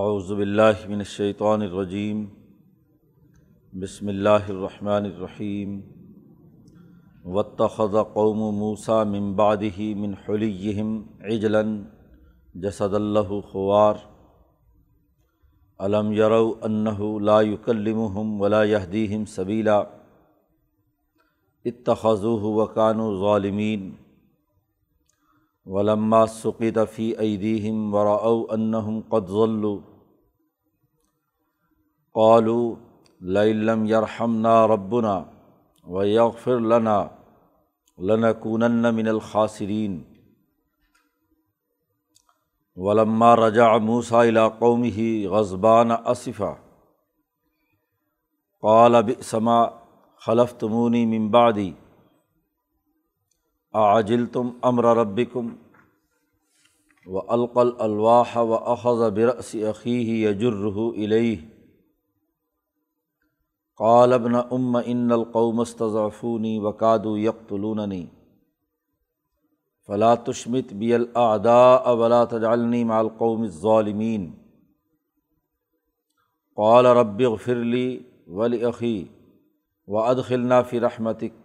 اعوذ باللہ من الشیطان الرجیم، بسم اللہ الرحمن الرحیم، واتخذ قوم موسیٰ من بعدہ من حلیہم عجلا، جسد اللہ خوار علم یرو انہ لا یکلمہم ولا یہدیہم سبیلا، اتخذوہ وکانوا ظالمین۔ ولما سقط فی ایدیہم ورأوا انہم قد ضلوا قالوا لئن لم یرحمنا ربنا ویغفر لنا لنکونن من الخاسرین. ولما رجع موسیٰ الى قومه غضبان اسفا. قال بئس ما خلفتمونی من بعدی. اعجلتم امر ربکم و القل الواح و اخذ برأس اخیہ یجرہ الیہ قال ابن ام ان القوم استضعفونی وقادوا یقتلوننی فلا تشمت بی الاعداء ولا تجعلنی مع القوم الظالمین قال رب اغفر لی ولاخی وادخلنا فی رحمتک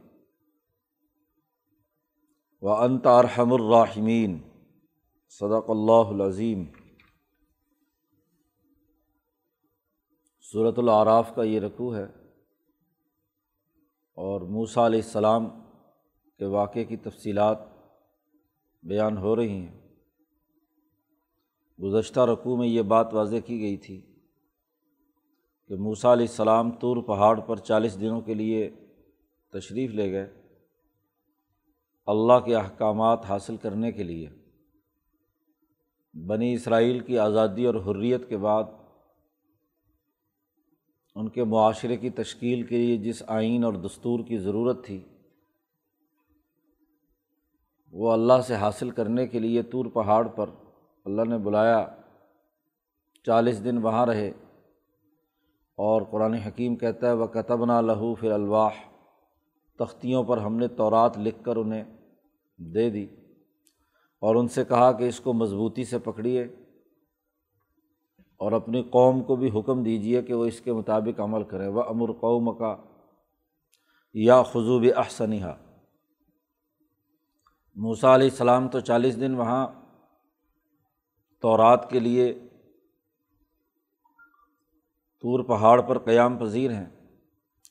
وانت ارحم الراحمین صدق اللہ العظیم صورت العراف کا یہ رقوع ہے اور موسیٰ علیہ السلام کے واقعے کی تفصیلات بیان ہو رہی ہیں۔ گزشتہ رقوع میں یہ بات واضح کی گئی تھی کہ موسیٰ علیہ السلام طور پہاڑ پر چالیس دنوں کے لیے تشریف لے گئے۔ اللہ کے احکامات حاصل کرنے کے لیے۔ بنی اسرائیل کی آزادی اور حریت کے بعد ان کے معاشرے کی تشکیل کے لیے جس آئین اور دستور کی ضرورت تھی، وہ اللہ سے حاصل کرنے کے لیے طور پہاڑ پر اللہ نے بلایا۔ چالیس دن وہاں رہے اور قرآن حکیم کہتا ہے وہ کتبنا لہو پھر الواح تختیوں پر ہم نے تورات لکھ کر انہیں دے دی اور ان سے کہا کہ اس کو مضبوطی سے پکڑیے اور اپنی قوم کو بھی حکم دیجیے کہ وہ اس کے مطابق عمل کرے۔ وہ امر قوم کا یا خضوب احسنہ موسیٰ علیہ السلام تو چالیس دن وہاں تورات کے لیے طور پہاڑ پر قیام پذیر ہیں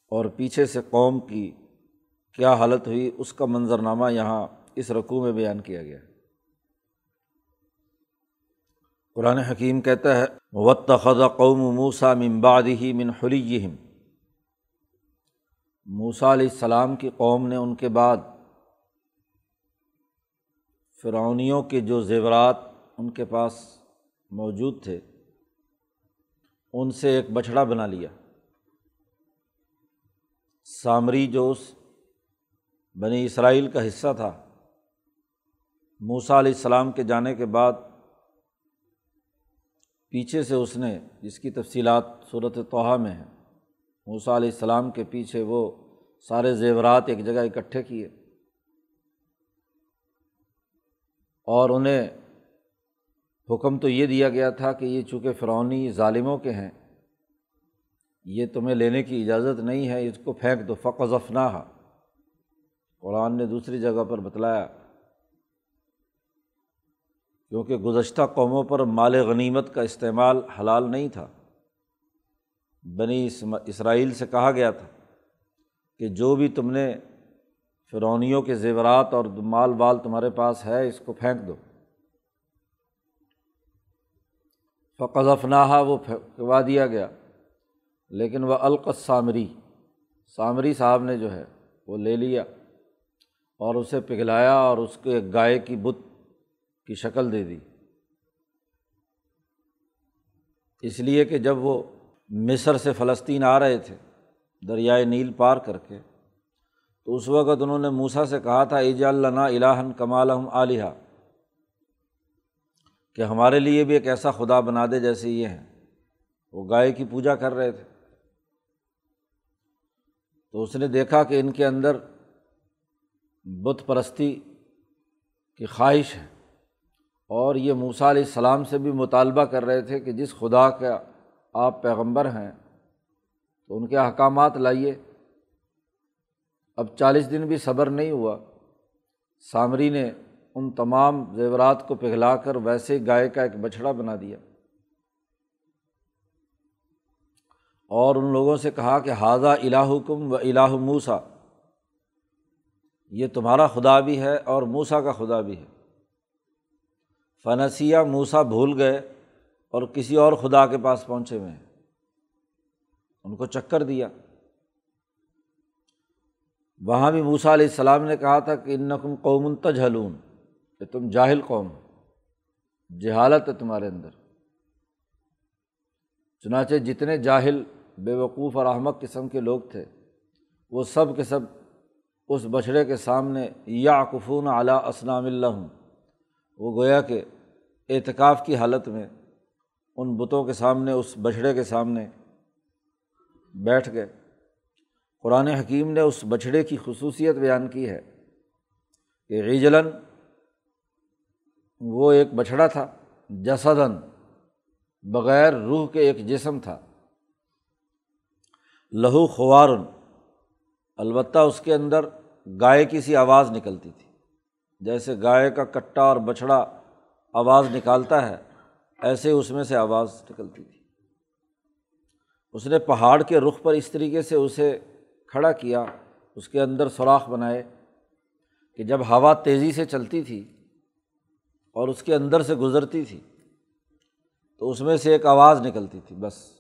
اور پیچھے سے قوم کی کیا حالت ہوئی اس کا منظرنامہ یہاں اس رقوع میں بیان کیا گیا۔ قرآن حکیم کہتا ہے وط قوم موسا ممباد ہی من حلیہم موسا علیہ السلام کی قوم نے ان کے بعد فرعونیوں کے جو زیورات ان کے پاس موجود تھے، ان سے ایک بچھڑا بنا لیا۔ سامری جو اس بنی اسرائیل کا حصہ تھا موسا علیہ السلام کے جانے کے بعد پیچھے سے اس نے، جس کی تفصیلات صورت توحہ میں ہیں، موسیٰ علیہ السلام کے پیچھے وہ سارے زیورات ایک جگہ اکٹھے کیے اور انہیں حکم تو یہ دیا گیا تھا کہ یہ چونکہ فرونی ظالموں کے ہیں، یہ تمہیں لینے کی اجازت نہیں ہے، اس کو پھینک دو فقضفنا قرآن نے دوسری جگہ پر بتلایا کیونکہ گزشتہ قوموں پر مال غنیمت کا استعمال حلال نہیں تھا۔ بنی اسرائیل سے کہا گیا تھا کہ جو بھی تم نے فرونیوں کے زیورات اور مال وال تمہارے پاس ہے، اس کو پھینک دو۔ فقضفناہا وہ پھینکوا دیا گیا۔ لیکن وہ القص سامری سامری صاحب نے جو ہے، وہ لے لیا اور اسے پگھلایا اور اس کے گائے کی بت کی شکل دے دی۔ اس لیے کہ جب وہ مصر سے فلسطین آ رہے تھے دریائے نیل پار کر کے، تو اس وقت انہوں نے موسا سے کہا تھا ایجا اللہ الہن کمال علیہ کہ ہمارے لیے بھی ایک ایسا خدا بنا دے جیسے یہ ہیں۔ وہ گائے کی پوجا کر رہے تھے۔ تو اس نے دیکھا کہ ان کے اندر بت پرستی کی خواہش ہے۔ اور یہ موسا علیہ السلام سے بھی مطالبہ کر رہے تھے کہ جس خدا کا آپ پیغمبر ہیں، تو ان کے احکامات لائیے۔ اب چالیس دن بھی صبر نہیں ہوا۔ سامری نے ان تمام زیورات کو پگھلا کر ویسے گائے کا ایک بچھڑا بنا دیا۔ اور ان لوگوں سے کہا کہ حاضہ الہکم و الہ موسا یہ تمہارا خدا بھی ہے اور موسا کا خدا بھی ہے۔ فنسیہ موسا بھول گئے اور کسی اور خدا کے پاس پہنچے ہوئے ہیں۔ ان کو چکر دیا۔ وہاں بھی موسا علیہ السلام نے کہا تھا کہ ان نقم قوم تجھلون کہ تم جاہل قوم جہالت ہے تمہارے اندر۔ چنانچہ جتنے جاہل، بے وقوف اور احمد قسم کے لوگ تھے، وہ سب کے سب اس بچھڑے کے سامنے یا کفون اعلیٰ اسلام اللہ ہوں وہ گویا کہ اعتکاف کی حالت میں ان بتوں کے سامنے، اس بچھڑے کے سامنے بیٹھ گئے۔ قرآن حکیم نے اس بچھڑے کی خصوصیت بیان کی ہے کہ غیجلن وہ ایک بچھڑا تھا جسدن بغیر روح کے ایک جسم تھا۔ لہو خوارن، البتہ اس کے اندر گائے کی سی آواز نکلتی تھی، جیسے گائے کا کٹا اور بچھڑا آواز نکالتا ہے، ایسے اس میں سے آواز نکلتی تھی۔ اس نے پہاڑ کے رخ پر اس طریقے سے اسے کھڑا کیا، اس کے اندر سوراخ بنائے کہ جب ہوا تیزی سے چلتی تھی اور اس کے اندر سے گزرتی تھی، تو اس میں سے ایک آواز نکلتی تھی، بس۔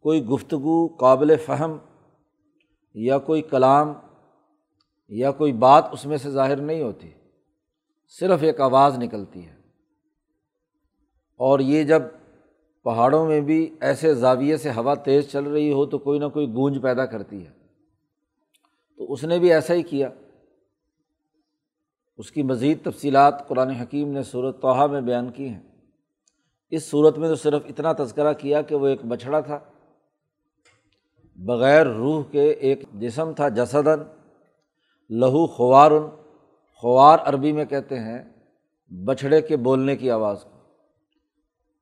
کوئی گفتگو قابل فہم یا کوئی کلام یا کوئی بات اس میں سے ظاہر نہیں ہوتی۔ صرف ایک آواز نکلتی ہے۔ اور یہ جب پہاڑوں میں بھی ایسے زاویے سے ہوا تیز چل رہی ہو تو کوئی نہ کوئی گونج پیدا کرتی ہے۔ تو اس نے بھی ایسا ہی کیا۔ اس کی مزید تفصیلات قرآن حکیم نے صورت توحا میں بیان کی ہیں۔ اس صورت میں تو صرف اتنا تذکرہ کیا کہ وہ ایک بچھڑا تھا۔ بغیر روح کے ایک جسم تھا جسدن لہو خوار خوار عربی میں کہتے ہیں، بچھڑے کے بولنے کی آواز کو۔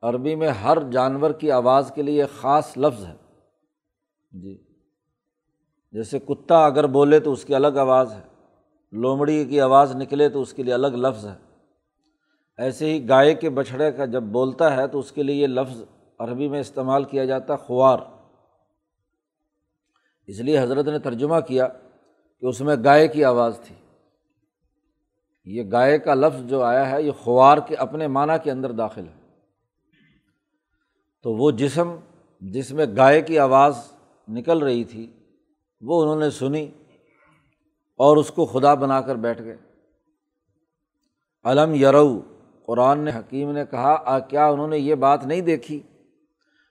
عربی میں ہر جانور کی آواز کے لیے خاص لفظ ہے۔ جی۔ جیسے کتا اگر بولے تو اس کی الگ آواز ہے۔ لومڑی کی آواز نکلے تو اس کے لیے الگ لفظ ہے۔ ایسے ہی گائے کے بچھڑے کا جب بولتا ہے تو اس کے لیے یہ لفظ عربی میں استعمال کیا جاتا ہے، خوار۔ اس لیے حضرت نے ترجمہ کیا کہ اس میں گائے کی آواز تھی۔ یہ گائے کا لفظ جو آیا ہے، یہ خوار کے اپنے معنیٰ کے اندر داخل ہے۔ تو وہ جسم، جس میں گائے کی آواز نکل رہی تھی، وہ انہوں نے سنی اور اس کو خدا بنا کر بیٹھ گئے۔ علم یرو، قرآن نے حکیم نے کہا کیا انہوں نے یہ بات نہیں دیکھی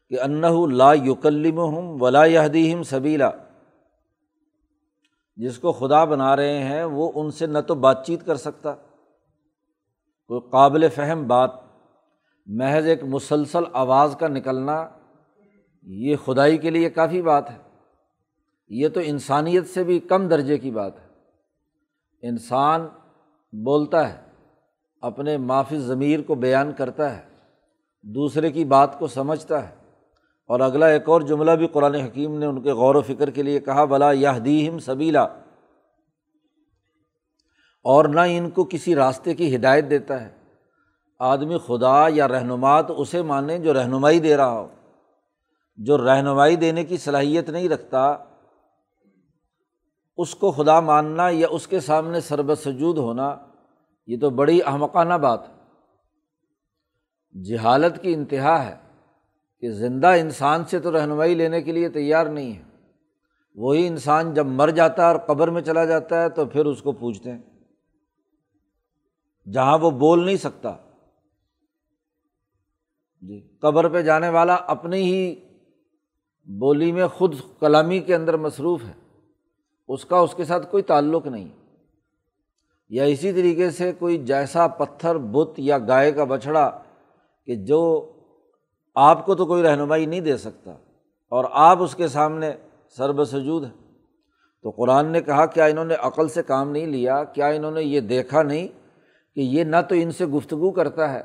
کہ انّا لا یکلم ہوں ولا یہدیم سبیلا؟ جس کو خدا بنا رہے ہیں، وہ ان سے نہ تو بات چیت کر سکتا۔ کوئی قابل فہم بات، محض ایک مسلسل آواز کا نکلنا، یہ خدائی کے لیے کافی بات ہے۔ یہ تو انسانیت سے بھی کم درجے کی بات ہے۔ انسان بولتا ہے، اپنے معافی ضمیر کو بیان کرتا ہے، دوسرے کی بات کو سمجھتا ہے۔ اور اگلا ایک اور جملہ بھی قرآن حکیم نے ان کے غور و فکر کے لیے کہا بلا یہ دیم سبیلا اور نہ ان کو کسی راستے کی ہدایت دیتا ہے۔ آدمی خدا یا رہنما تو اسے مانے جو رہنمائی دے رہا ہو۔ جو رہنمائی دینے کی صلاحیت نہیں رکھتا، اس کو خدا ماننا یا اس کے سامنے سجود ہونا، یہ تو بڑی احمقانہ بات جہالت کی انتہا ہے۔ کہ زندہ انسان سے تو رہنمائی لینے کے لیے تیار نہیں ہے۔ وہی انسان جب مر جاتا ہے اور قبر میں چلا جاتا ہے تو پھر اس کو پوچھتے ہیں۔ جہاں وہ بول نہیں سکتا۔ جی قبر پہ جانے والا اپنی ہی بولی میں خود کلامی کے اندر مصروف ہے۔ اس کا اس کے ساتھ کوئی تعلق نہیں۔ یا اسی طریقے سے کوئی جیسا پتھر، بت یا گائے کا بچھڑا کہ جو آپ کو تو کوئی رہنمائی نہیں دے سکتا اور آپ اس کے سامنے سرب سجود ہے تو قرآن نے کہا، کیا انہوں نے عقل سے کام نہیں لیا؟ کیا انہوں نے یہ دیکھا نہیں کہ یہ نہ تو ان سے گفتگو کرتا ہے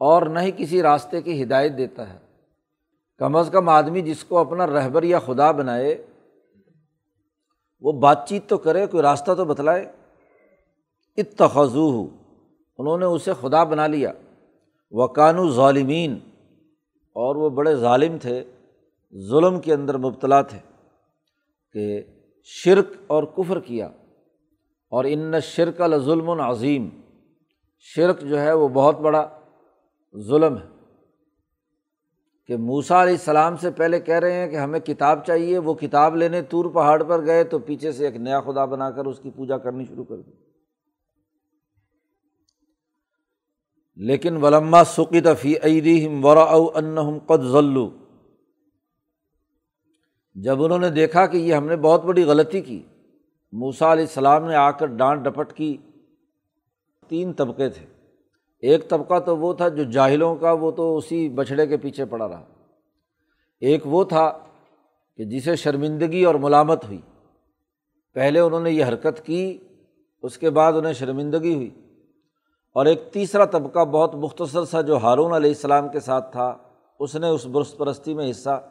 اور نہ ہی کسی راستے کی ہدایت دیتا ہے؟ کم از کم آدمی جس کو اپنا رہبر یا خدا بنائے، وہ بات چیت تو کرے، کوئی راستہ تو بتلائے۔ اتخذو انہوں نے اسے خدا بنا لیا۔ وہ کانو ظالمین اور وہ بڑے ظالم تھے، ظلم کے اندر مبتلا تھے کہ شرک اور کفر کیا۔ اور ان شرک الظلم عظیم، شرک جو ہے وہ بہت بڑا ظلم ہے۔ کہ موسا علیہ السلام سے پہلے کہہ رہے ہیں کہ ہمیں کتاب چاہیے، وہ کتاب لینے طور پہاڑ پر گئے تو پیچھے سے ایک نیا خدا بنا کر اس کی پوجا کرنی شروع کر دی۔ لیکن ولما سقی تفی عیدیم ورا ان قد ذلو جب انہوں نے دیکھا کہ یہ ہم نے بہت بڑی غلطی کی موسا علیہ السلام نے آ کر ڈانٹ ڈپٹ کی۔ تین طبقے تھے۔ ایک طبقہ تو وہ تھا جو جاہلوں کا، وہ تو اسی بچھڑے کے پیچھے پڑا رہا۔ ایک وہ تھا کہ جسے شرمندگی اور ملامت ہوئی۔ پہلے انہوں نے یہ حرکت کی، اس کے بعد انہیں شرمندگی ہوئی۔ اور ایک تیسرا طبقہ بہت مختصر سا جو ہارون علیہ السلام کے ساتھ تھا، اس نے اس برس پرستی میں حصہ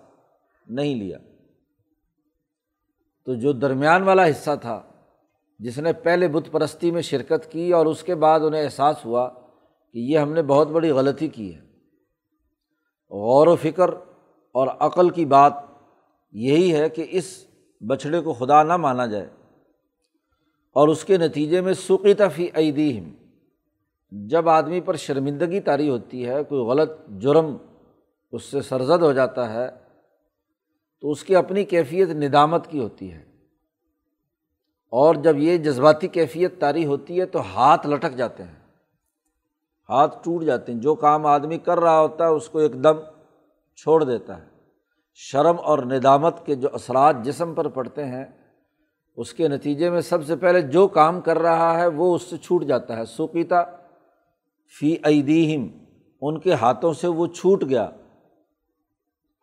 نہیں لیا۔ تو جو درمیان والا حصہ تھا، جس نے پہلے بت پرستی میں شرکت کی اور اس کے بعد انہیں احساس ہوا کہ یہ ہم نے بہت بڑی غلطی کی ہے۔ غور و فکر اور عقل کی بات یہی ہے کہ اس بچھڑے کو خدا نہ مانا جائے اور اس کے نتیجے میں سوقی تفی عیدیم جب آدمی پر شرمندگی طاری ہوتی ہے، کوئی غلط جرم اس سے سرزد ہو جاتا ہے، تو اس کی اپنی کیفیت ندامت کی ہوتی ہے۔ اور جب یہ جذباتی کیفیت طاری ہوتی ہے، تو ہاتھ لٹک جاتے ہیں۔ ہاتھ ٹوٹ جاتے ہیں۔ جو کام آدمی کر رہا ہوتا ہے، اس کو ایک دم چھوڑ دیتا ہے۔ شرم اور ندامت کے جو اثرات جسم پر پڑتے ہیں، اس کے نتیجے میں سب سے پہلے جو کام کر رہا ہے، وہ اس سے چھوٹ جاتا ہے۔ سوکیتا فی ایدیہم، ان کے ہاتھوں سے وہ چھوٹ گیا۔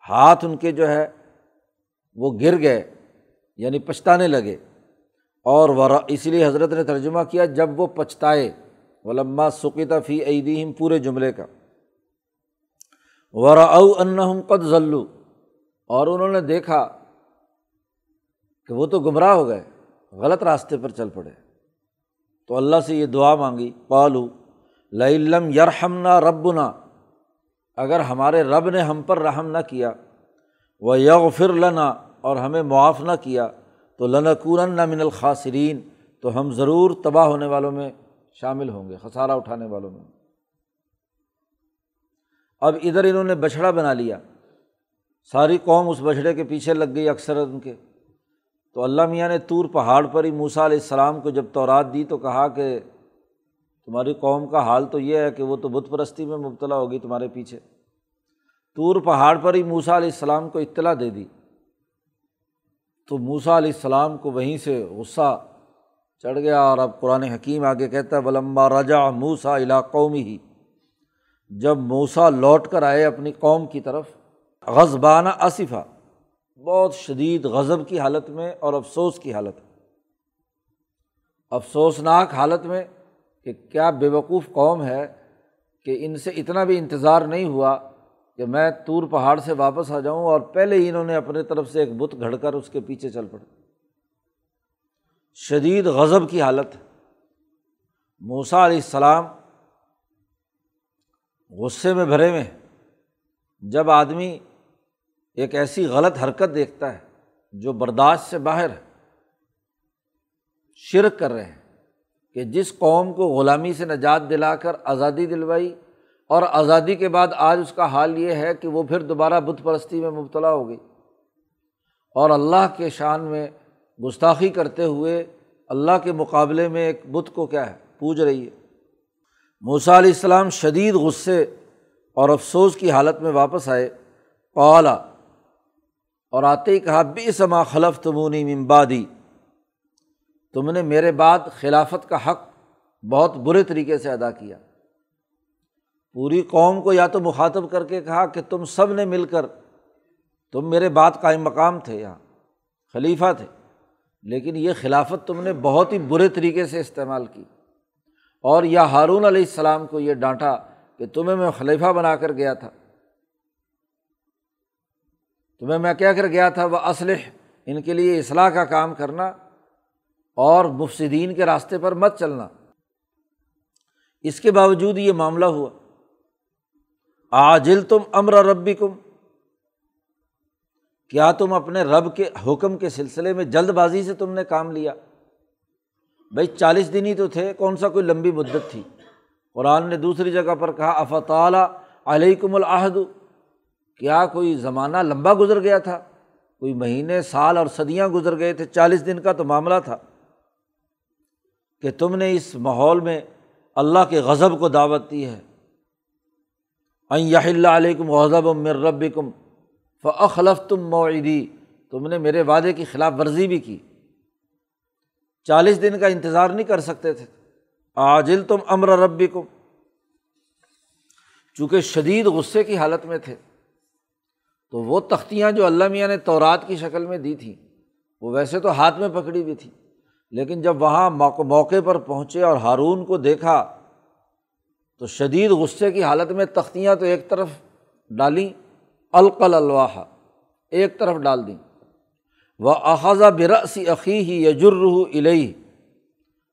ہاتھ ان کے جو ہے، وہ گر گئے یعنی پچھتانے لگے۔ اور ورا، اس لیے حضرت نے ترجمہ کیا، جب وہ پچھتائے۔ ولما سقیتا فی ایدیہم، پورے جملے کا۔ ورا او ان قد ذلو اور انہوں نے دیکھا کہ وہ تو گمراہ ہو گئے، غلط راستے پر چل پڑے۔ تو اللہ سے یہ دعا مانگی پالو لم یرحم نہ رب نہ اگر ہمارے رب نے ہم پر رحم نہ کیا وہ یغ فر لنا اور ہمیں معاف نہ کیا، تو لنکون نہ من الخاصرین تو ہم ضرور تباہ ہونے والوں میں شامل ہوں گے، خسارہ اٹھانے والوں میں۔ اب ادھر انہوں نے بچھڑا بنا لیا۔ ساری قوم اس بچھڑے کے پیچھے لگ گئی اکثر ان کے۔ تو اللہ میاں نے طور پہاڑ پر ہی موسا علیہ السلام کو جب تورات دی تو کہا کہ تمہاری قوم کا حال تو یہ ہے کہ وہ تو بت پرستی میں مبتلا ہوگی تمہارے پیچھے۔ طور پہاڑ پر ہی موسا علیہ السلام کو اطلاع دے دی۔ تو موسا علیہ السلام کو وہیں سے غصہ چڑھ گیا اور اب قرآن حکیم آگے کہتا ہے ولمبا رجا موسا علا قومی ہی جب موسا لوٹ کر آئے اپنی قوم کی طرف غزبانہ آصفہ بہت شدید غضب کی حالت میں اور افسوس کی حالت۔ میں افسوسناک حالت میں کہ کیا بے وقوف قوم ہے کہ ان سے اتنا بھی انتظار نہیں ہوا کہ میں طور پہاڑ سے واپس آ جاؤں اور پہلے ہی انہوں نے اپنے طرف سے ایک بت گھڑ کر اس کے پیچھے چل پڑے۔ شدید غضب کی حالت موسا علیہ السلام غصے میں بھرے میں جب آدمی ایک ایسی غلط حرکت دیکھتا ہے جو برداشت سے باہر ہے، شرک کر رہے ہیں۔ کہ جس قوم کو غلامی سے نجات دلا کر آزادی دلوائی اور آزادی کے بعد آج اس کا حال یہ ہے کہ وہ پھر دوبارہ بت پرستی میں مبتلا ہو گئی۔ اور اللہ کے شان میں گستاخی کرتے ہوئے اللہ کے مقابلے میں ایک بت کو کیا ہے؟ پوج رہی ہے۔ موسا علیہ السلام شدید غصے اور افسوس کی حالت میں واپس آئے۔ قالا اور آتے ہی کہا بے سما خلف تمونی ممبادی تم نے میرے بعد خلافت کا حق بہت برے طریقے سے ادا کیا۔ پوری قوم کو یا تو مخاطب کر کے کہا کہ تم سب نے مل کر تم میرے بعد قائم مقام تھے یہاں خلیفہ تھے، لیکن یہ خلافت تم نے بہت ہی برے طریقے سے استعمال کی۔ اور یا ہارون علیہ السلام کو یہ ڈانٹا کہ تمہیں میں خلیفہ بنا کر گیا تھا۔ تمہیں میں کیا کر گیا تھا؟ وہ اسلح ان کے لیے اصلاح کا کام کرنا۔ اور مفصدین کے راستے پر مت چلنا۔ اس کے باوجود یہ معاملہ ہوا۔ آجل تم امر ربی کم کیا تم اپنے رب کے حکم کے سلسلے میں جلد بازی سے تم نے کام لیا؟ بھائی چالیس دن ہی تو تھے، کون سا کوئی لمبی مدت تھی؟ قرآن نے دوسری جگہ پر کہا افتعلیٰ علیکم العہد۔ کیا کوئی زمانہ لمبا گزر گیا تھا؟ کوئی مہینے، سال اور صدیاں گزر گئے تھے، چالیس دن کا تو معاملہ تھا۔ کہ تم نے اس ماحول میں اللہ کے غضب کو دعوت دی ہے۔ اللہ علیکم غضب مر رب کم فخلف تم معیدی تم نے میرے وعدے کی خلاف ورزی بھی کی۔ چالیس دن کا انتظار نہیں کر سکتے تھے۔ آجل تم امر ربی کو چونکہ شدید غصے کی حالت میں تھے۔ تو وہ تختیاں جو اللہ میاں نے تورات کی شکل میں دی تھیں، وہ ویسے تو ہاتھ میں پکڑی ہوئی تھی لیکن جب وہاں موقع پر پہنچے اور ہارون کو دیکھا تو شدید غصے کی حالت میں تختیاں تو ایک طرف ڈالیں القل الواح، ایک طرف ڈال دیں۔ وہ احاذہ برسی عقی ہی یجرح الہی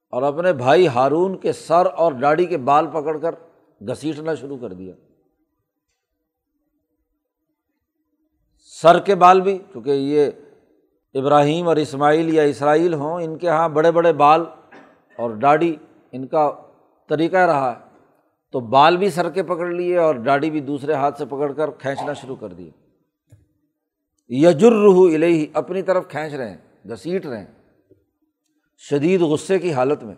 اور اپنے بھائی ہارون کے سر اور ڈاڑی کے بال پکڑ کر گھسیٹنا شروع کر دیا۔ سر کے بال بھی کیونکہ یہ ابراہیم اور اسماعیل یا اسرائیل ہوں، ان کے یہاں بڑے بڑے بال اور ڈاڑی ان کا طریقہ رہا ہے۔ تو بال بھی سر کے پکڑ لیے اور ڈاڑی بھی دوسرے ہاتھ سے پکڑ کر کھینچنا شروع کر دیے۔ یجرح الہی اپنی طرف کھینچ رہے ہیں، گھسیٹ رہے ہیں۔ شدید غصے کی حالت میں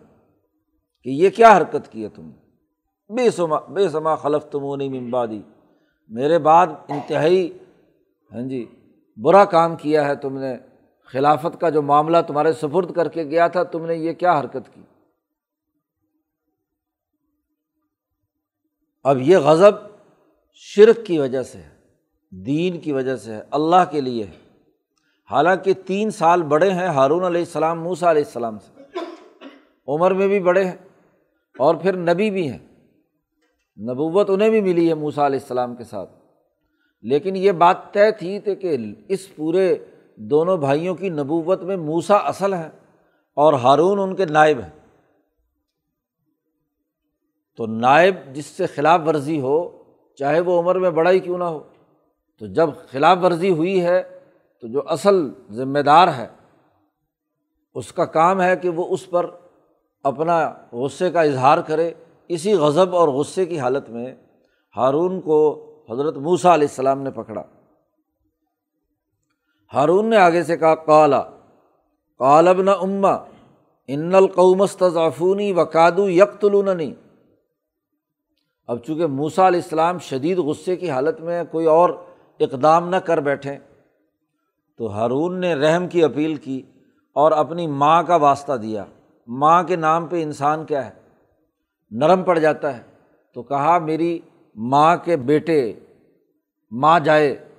کہ یہ کیا حرکت کی ہے تم؟ نے بے سما بے سما خلف تمونی ممبادی میرے بعد انتہائی ہاں جی برا کام کیا ہے تم نے۔ خلافت کا جو معاملہ تمہارے سفرد کر کے گیا تھا، تم نے یہ کیا حرکت کی؟ اب یہ غضب شرک کی وجہ سے ہے، دین کی وجہ سے ہے، اللہ کے لیے ہے۔ حالانکہ تین سال بڑے ہیں ہارون علیہ السلام موسا علیہ السلام سے۔ عمر میں بھی بڑے ہیں اور پھر نبی بھی ہیں۔ نبوت انہیں بھی ملی ہے موسا علیہ السلام کے ساتھ۔ لیکن یہ بات طے تھی کہ اس پورے دونوں بھائیوں کی نبوت میں موسا اصل ہے اور ہارون ان کے نائب ہیں۔ تو نائب جس سے خلاف ورزی ہو، چاہے وہ عمر میں بڑا ہی کیوں نہ ہو، تو جب خلاف ورزی ہوئی ہے، تو جو اصل ذمہ دار ہے، اس کا کام ہے کہ وہ اس پر اپنا غصے کا اظہار کرے۔ اسی غضب اور غصے کی حالت میں ہارون کو حضرت موسا علیہ السلام نے پکڑا۔ ہارون نے آگے سے کہا کالا کالب نہ اما، ان القومستافونی وکادو یکتلوننی اب چونکہ موسا علیہ السلام شدید غصے کی حالت میں کوئی اور اقدام نہ کر بیٹھیں تو ہارون نے رحم کی اپیل کی اور اپنی ماں کا واسطہ دیا۔ ماں کے نام پہ انسان کیا ہے؟ نرم پڑ جاتا ہے۔ تو کہا، میری ماں کے بیٹے، ماں جائے۔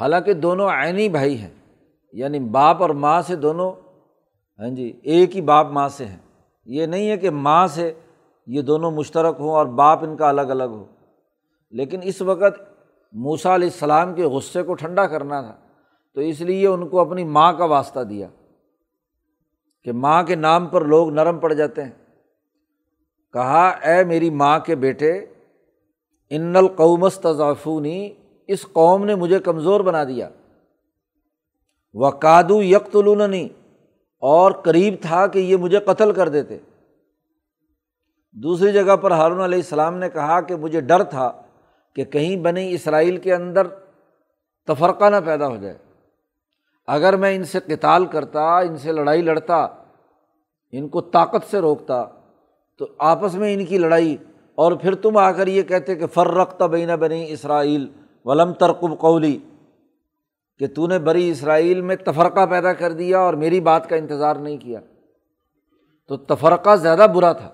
حالانکہ دونوں عینی بھائی ہیں یعنی باپ اور ماں سے دونوں ہاں جی ایک ہی باپ ماں سے ہیں۔ یہ نہیں ہے کہ ماں سے یہ دونوں مشترک ہوں اور باپ ان کا الگ الگ ہو۔ لیکن اس وقت موسا علیہ السلام کے غصے کو ٹھنڈا کرنا تھا، تو اس لیے ان کو اپنی ماں کا واسطہ دیا کہ ماں کے نام پر لوگ نرم پڑ جاتے ہیں۔ کہا، اے میری ماں کے بیٹے، ان القومس تضافونی اس قوم نے مجھے کمزور بنا دیا۔ وہ کادو یکتلوننی اور قریب تھا کہ یہ مجھے قتل کر دیتے۔ دوسری جگہ پر ہارون علیہ السلام نے کہا کہ مجھے ڈر تھا کہ کہیں بنی اسرائیل کے اندر تفرقہ نہ پیدا ہو جائے۔ اگر میں ان سے کتال کرتا، ان سے لڑائی لڑتا، ان کو طاقت سے روکتا، تو آپس میں ان کی لڑائی۔ اور پھر تم آ کر یہ کہتے کہ فر رختہ بین بنی اسرائیل۔ ولم ترقب قولی، کہ تو نے بری اسرائیل میں تفرقہ پیدا کر دیا اور میری بات کا انتظار نہیں کیا۔ تو تفرقہ زیادہ برا تھا۔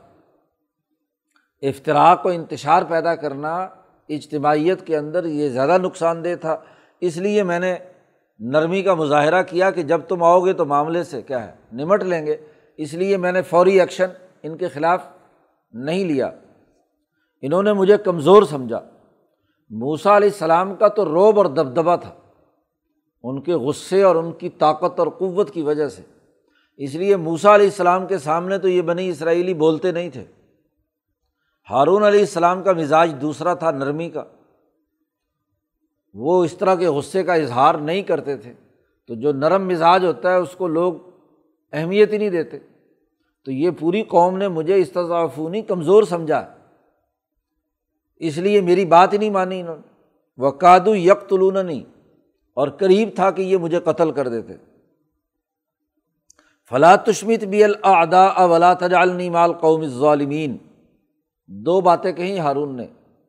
افطراک و انتشار پیدا کرنا اجتماعیت کے اندر یہ زیادہ نقصان دہ تھا۔ اس لیے میں نے نرمی کا مظاہرہ کیا کہ جب تم آؤ گے تو معاملے سے کیا ہے، نمٹ لیں گے۔ اس لیے میں نے فوری ایکشن ان کے خلاف نہیں لیا۔ انہوں نے مجھے کمزور سمجھا۔ موسا علیہ السلام کا تو روب اور دبدبا تھا۔ ان کے غصے اور ان کی طاقت اور قوت کی وجہ سے۔ اس لیے موسا علیہ السلام کے سامنے تو یہ بنی اسرائیلی بولتے نہیں تھے۔ ہارون علیہ السلام کا مزاج دوسرا تھا نرمی کا۔ وہ اس طرح کے غصے کا اظہار نہیں کرتے تھے۔ تو جو نرم مزاج ہوتا ہے اس کو لوگ اہمیت ہی نہیں دیتے۔ تو یہ پوری قوم نے مجھے استضافونی کمزور سمجھا۔ اس لیے میری بات ہی نہیں مانی انہوں نے۔ وہ کادو یک نہیں اور قریب تھا کہ یہ مجھے قتل کر دیتے۔ فلاں تشمت بی الدا اولا تجالنی مال قوم ظالمین دو باتیں کہیں ہارون نے۔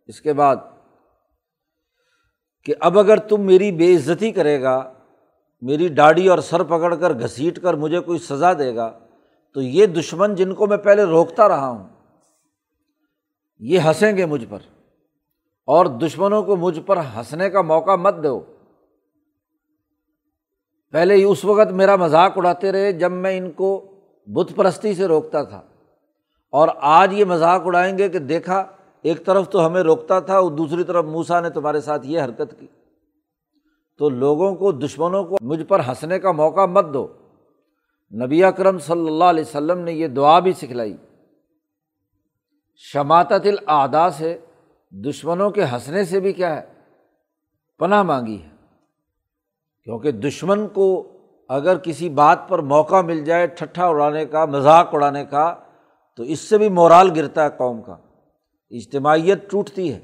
اس کے بعد کہ اب اگر تم میری بے عزتی کرے گا، میری ڈاڑی اور سر پکڑ کر گھسیٹ کر مجھے کوئی سزا دے گا، تو یہ دشمن جن کو میں پہلے روکتا رہا ہوں، یہ ہنسیں گے مجھ پر۔ اور دشمنوں کو مجھ پر ہنسنے کا موقع مت دو۔ پہلے ہی اس وقت میرا مذاق اڑاتے رہے جب میں ان کو بت پرستی سے روکتا تھا۔ اور آج یہ مذاق اڑائیں گے کہ دیکھا، ایک طرف تو ہمیں روکتا تھا اور دوسری طرف موسا نے تمہارے ساتھ یہ حرکت کی۔ تو لوگوں کو، دشمنوں کو مجھ پر ہنسنے کا موقع مت دو۔ نبی اکرم صلی اللہ علیہ وسلم نے یہ دعا بھی سکھلائی۔ شماعت العدا سے دشمنوں کے ہنسنے سے بھی کیا ہے؟ پناہ مانگی ہے۔ کیونکہ دشمن کو اگر کسی بات پر موقع مل جائے، ٹھٹھا اڑانے کا، مذاق اڑانے کا، تو اس سے بھی مورال گرتا ہے قوم کا۔ اجتماعیت ٹوٹتی ہے۔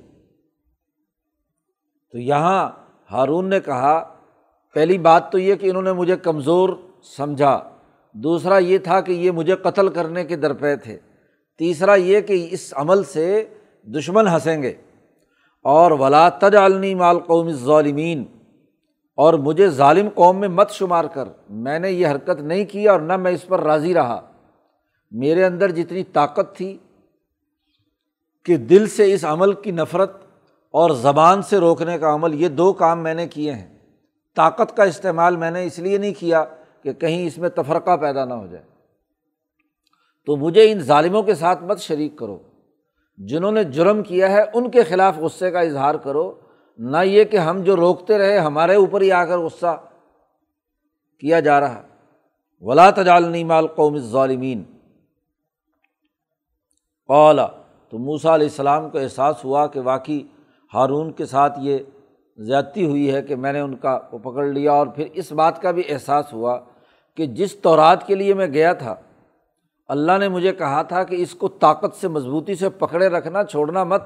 تو یہاں ہارون نے کہا، پہلی بات تو یہ کہ انہوں نے مجھے کمزور سمجھا۔ دوسرا یہ تھا کہ یہ مجھے قتل کرنے کے درپے تھے۔ تیسرا یہ کہ اس عمل سے دشمن ہنسیں گے۔ اور ولا تج عالمی مال قوم ظالمین اور مجھے ظالم قوم میں مت شمار کر۔ میں نے یہ حرکت نہیں کی اور نہ میں اس پر راضی رہا۔ میرے اندر جتنی طاقت تھی کہ دل سے اس عمل کی نفرت اور زبان سے روکنے کا عمل، یہ دو کام میں نے کیے ہیں۔ طاقت کا استعمال میں نے اس لیے نہیں کیا کہ کہیں اس میں تفرقہ پیدا نہ ہو جائے۔ تو مجھے ان ظالموں کے ساتھ مت شریک کرو۔ جنہوں نے جرم کیا ہے، ان کے خلاف غصے کا اظہار کرو۔ نہ یہ کہ ہم جو روکتے رہے، ہمارے اوپر ہی آ کر غصہ کیا جا رہا۔ ولا تجالنی مال قوم ظالمین اولا تو موسا علیہ السلام کو احساس ہوا کہ واقعی ہارون کے ساتھ یہ زیادتی ہوئی ہے کہ میں نے ان کا وہ پکڑ لیا اور پھر اس بات کا بھی احساس ہوا کہ جس طورات کے لیے میں گیا تھا اللہ نے مجھے کہا تھا کہ اس کو طاقت سے مضبوطی سے پکڑے رکھنا، چھوڑنا مت۔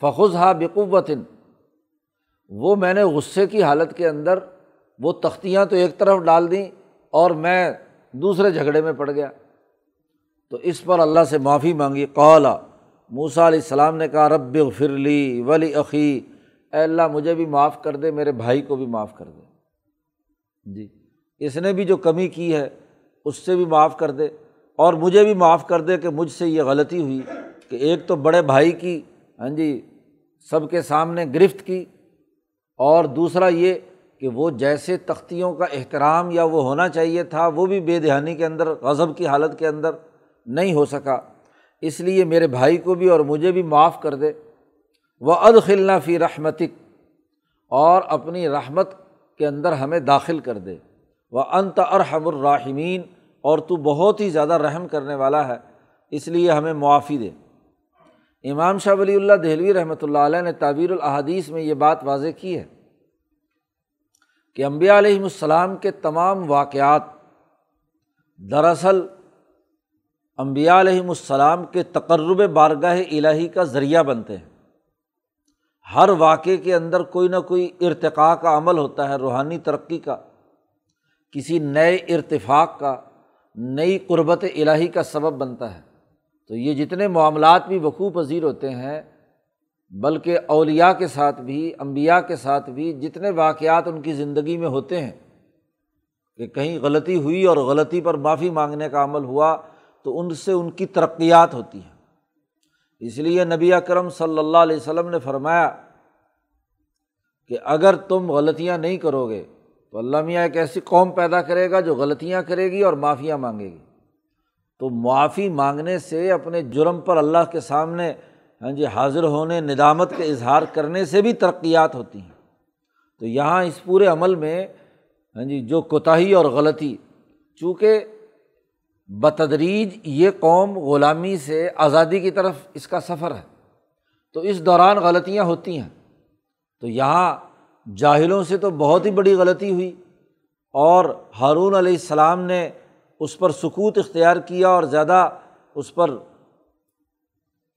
فخذ ہا بقوتن۔ وہ میں نے غصے کی حالت کے اندر وہ تختیاں تو ایک طرف ڈال دیں اور میں دوسرے جھگڑے میں پڑ گیا۔ تو اس پر اللہ سے معافی مانگی۔ قولا موسا علیہ السلام نے کہا، رب فرلی ولی عقی اے اللہ، مجھے بھی معاف کر دے، میرے بھائی کو بھی معاف کر دے۔ جی اس نے بھی جو کمی کی ہے اس سے بھی معاف کر دے اور مجھے بھی معاف کر دے کہ مجھ سے یہ غلطی ہوئی کہ ایک تو بڑے بھائی کی ہاں جی سب کے سامنے گرفت کی اور دوسرا یہ کہ وہ جیسے تختیوں کا احترام یا وہ ہونا چاہیے تھا، وہ بھی بے دہانی کے اندر، غضب کی حالت کے اندر نہیں ہو سکا۔ اس لیے میرے بھائی کو بھی اور مجھے بھی معاف کر دے۔ وہ ادخلنا فی رحمتک اور اپنی رحمت کے اندر ہمیں داخل کر دے۔ وہ انت ارحم الراحمین اور تو بہت ہی زیادہ رحم کرنے والا ہے، اس لیے ہمیں معافی دے۔ امام شاہ ولی اللہ دہلوی رحمۃ اللہ علیہ نے تعبیر الحادیث میں یہ بات واضح کی ہے کہ امبیا علیہم السلام کے تمام واقعات دراصل امبیا علیہم السلام کے تقرب بارگاہ الہی کا ذریعہ بنتے ہیں۔ ہر واقعے کے اندر کوئی نہ کوئی ارتقاء کا عمل ہوتا ہے، روحانی ترقی کا، کسی نئے ارتفاق کا نئی قربت الہی کا سبب بنتا ہے۔ تو یہ جتنے معاملات بھی وقوع پذیر ہوتے ہیں، بلکہ اولیا کے ساتھ بھی امبیا کے ساتھ بھی جتنے واقعات ان کی زندگی میں ہوتے ہیں کہ کہیں غلطی ہوئی اور غلطی پر معافی مانگنے کا عمل ہوا، تو ان سے ان کی ترقیات ہوتی ہیں۔ اس لیے نبی اکرم صلی اللہ علیہ وسلم نے فرمایا کہ اگر تم غلطیاں نہیں کرو گے تو اللہ میاں ایک ایسی قوم پیدا کرے گا جو غلطیاں کرے گی اور معافیاں مانگے گی۔ تو معافی مانگنے سے اپنے جرم پر اللہ کے سامنے ہاں جی حاضر ہونے، ندامت کے اظہار کرنے سے بھی ترقیات ہوتی ہیں۔ تو یہاں اس پورے عمل میں ہاں جی جو کوتاہی اور غلطی، چونکہ بتدریج یہ قوم غلامی سے آزادی کی طرف اس کا سفر ہے۔ تو اس دوران غلطیاں ہوتی ہیں۔ تو یہاں جاہلوں سے تو بہت ہی بڑی غلطی ہوئی اور ہارون علیہ السلام نے اس پر سکوت اختیار کیا اور زیادہ اس پر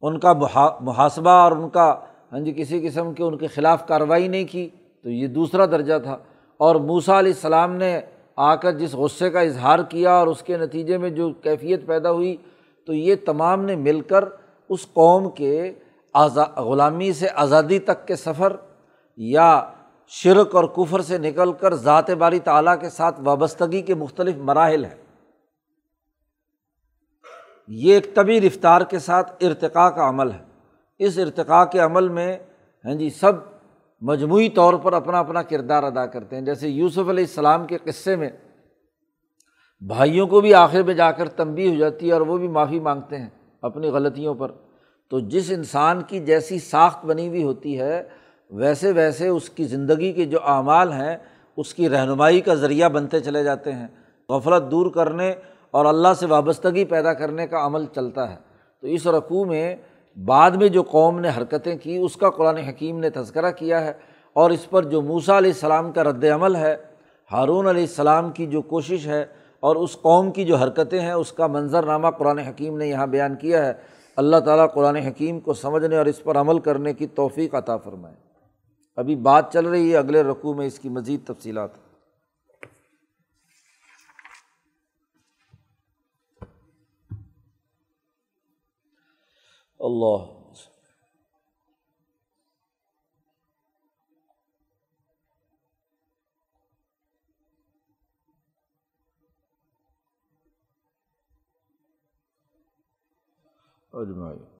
ان کا محاسبہ اور ان کا ہاں جی کسی قسم کے ان کے خلاف کارروائی نہیں کی تو یہ دوسرا درجہ تھا اور موسا علیہ السلام نے آ کر جس غصے کا اظہار کیا اور اس کے نتیجے میں جو کیفیت پیدا ہوئی تو یہ تمام نے مل کر اس قوم کے آزا، غلامی سے آزادی تک کے سفر یا شرک اور کفر سے نکل کر ذات باری تعلیٰ کے ساتھ وابستگی کے مختلف مراحل ہیں۔ یہ ایک طبی رفتار کے ساتھ ارتقاء کا عمل ہے۔ اس ارتقاء کے عمل میں ہاں جی سب مجموعی طور پر اپنا اپنا کردار ادا کرتے ہیں۔ جیسے یوسف علیہ السلام کے قصے میں بھائیوں کو بھی آخر میں جا کر تنبی ہو جاتی ہے اور وہ بھی معافی مانگتے ہیں اپنی غلطیوں پر۔ تو جس انسان کی جیسی ساخت بنی ہوئی ہوتی ہے ویسے ویسے اس کی زندگی کے جو اعمال ہیں، اس کی رہنمائی کا ذریعہ بنتے چلے جاتے ہیں۔ غفلت دور کرنے اور اللہ سے وابستگی پیدا کرنے کا عمل چلتا ہے۔ تو اس رقوع میں بعد میں جو قوم نے حرکتیں کی، اس کا قرآن حکیم نے تذکرہ کیا ہے۔ اور اس پر جو موسا علیہ السلام کا رد عمل ہے، ہارون علیہ السلام کی جو کوشش ہے اور اس قوم کی جو حرکتیں ہیں، اس کا منظر نامہ قرآن حکیم نے یہاں بیان کیا ہے۔ اللہ تعالیٰ قرآن حکیم کو سمجھنے اور اس پر عمل کرنے کی توفیق عطا فرمائے۔ ابھی بات چل رہی ہے اگلے رقوع میں اس کی مزید تفصیلات۔ اللہ۔ اجمائی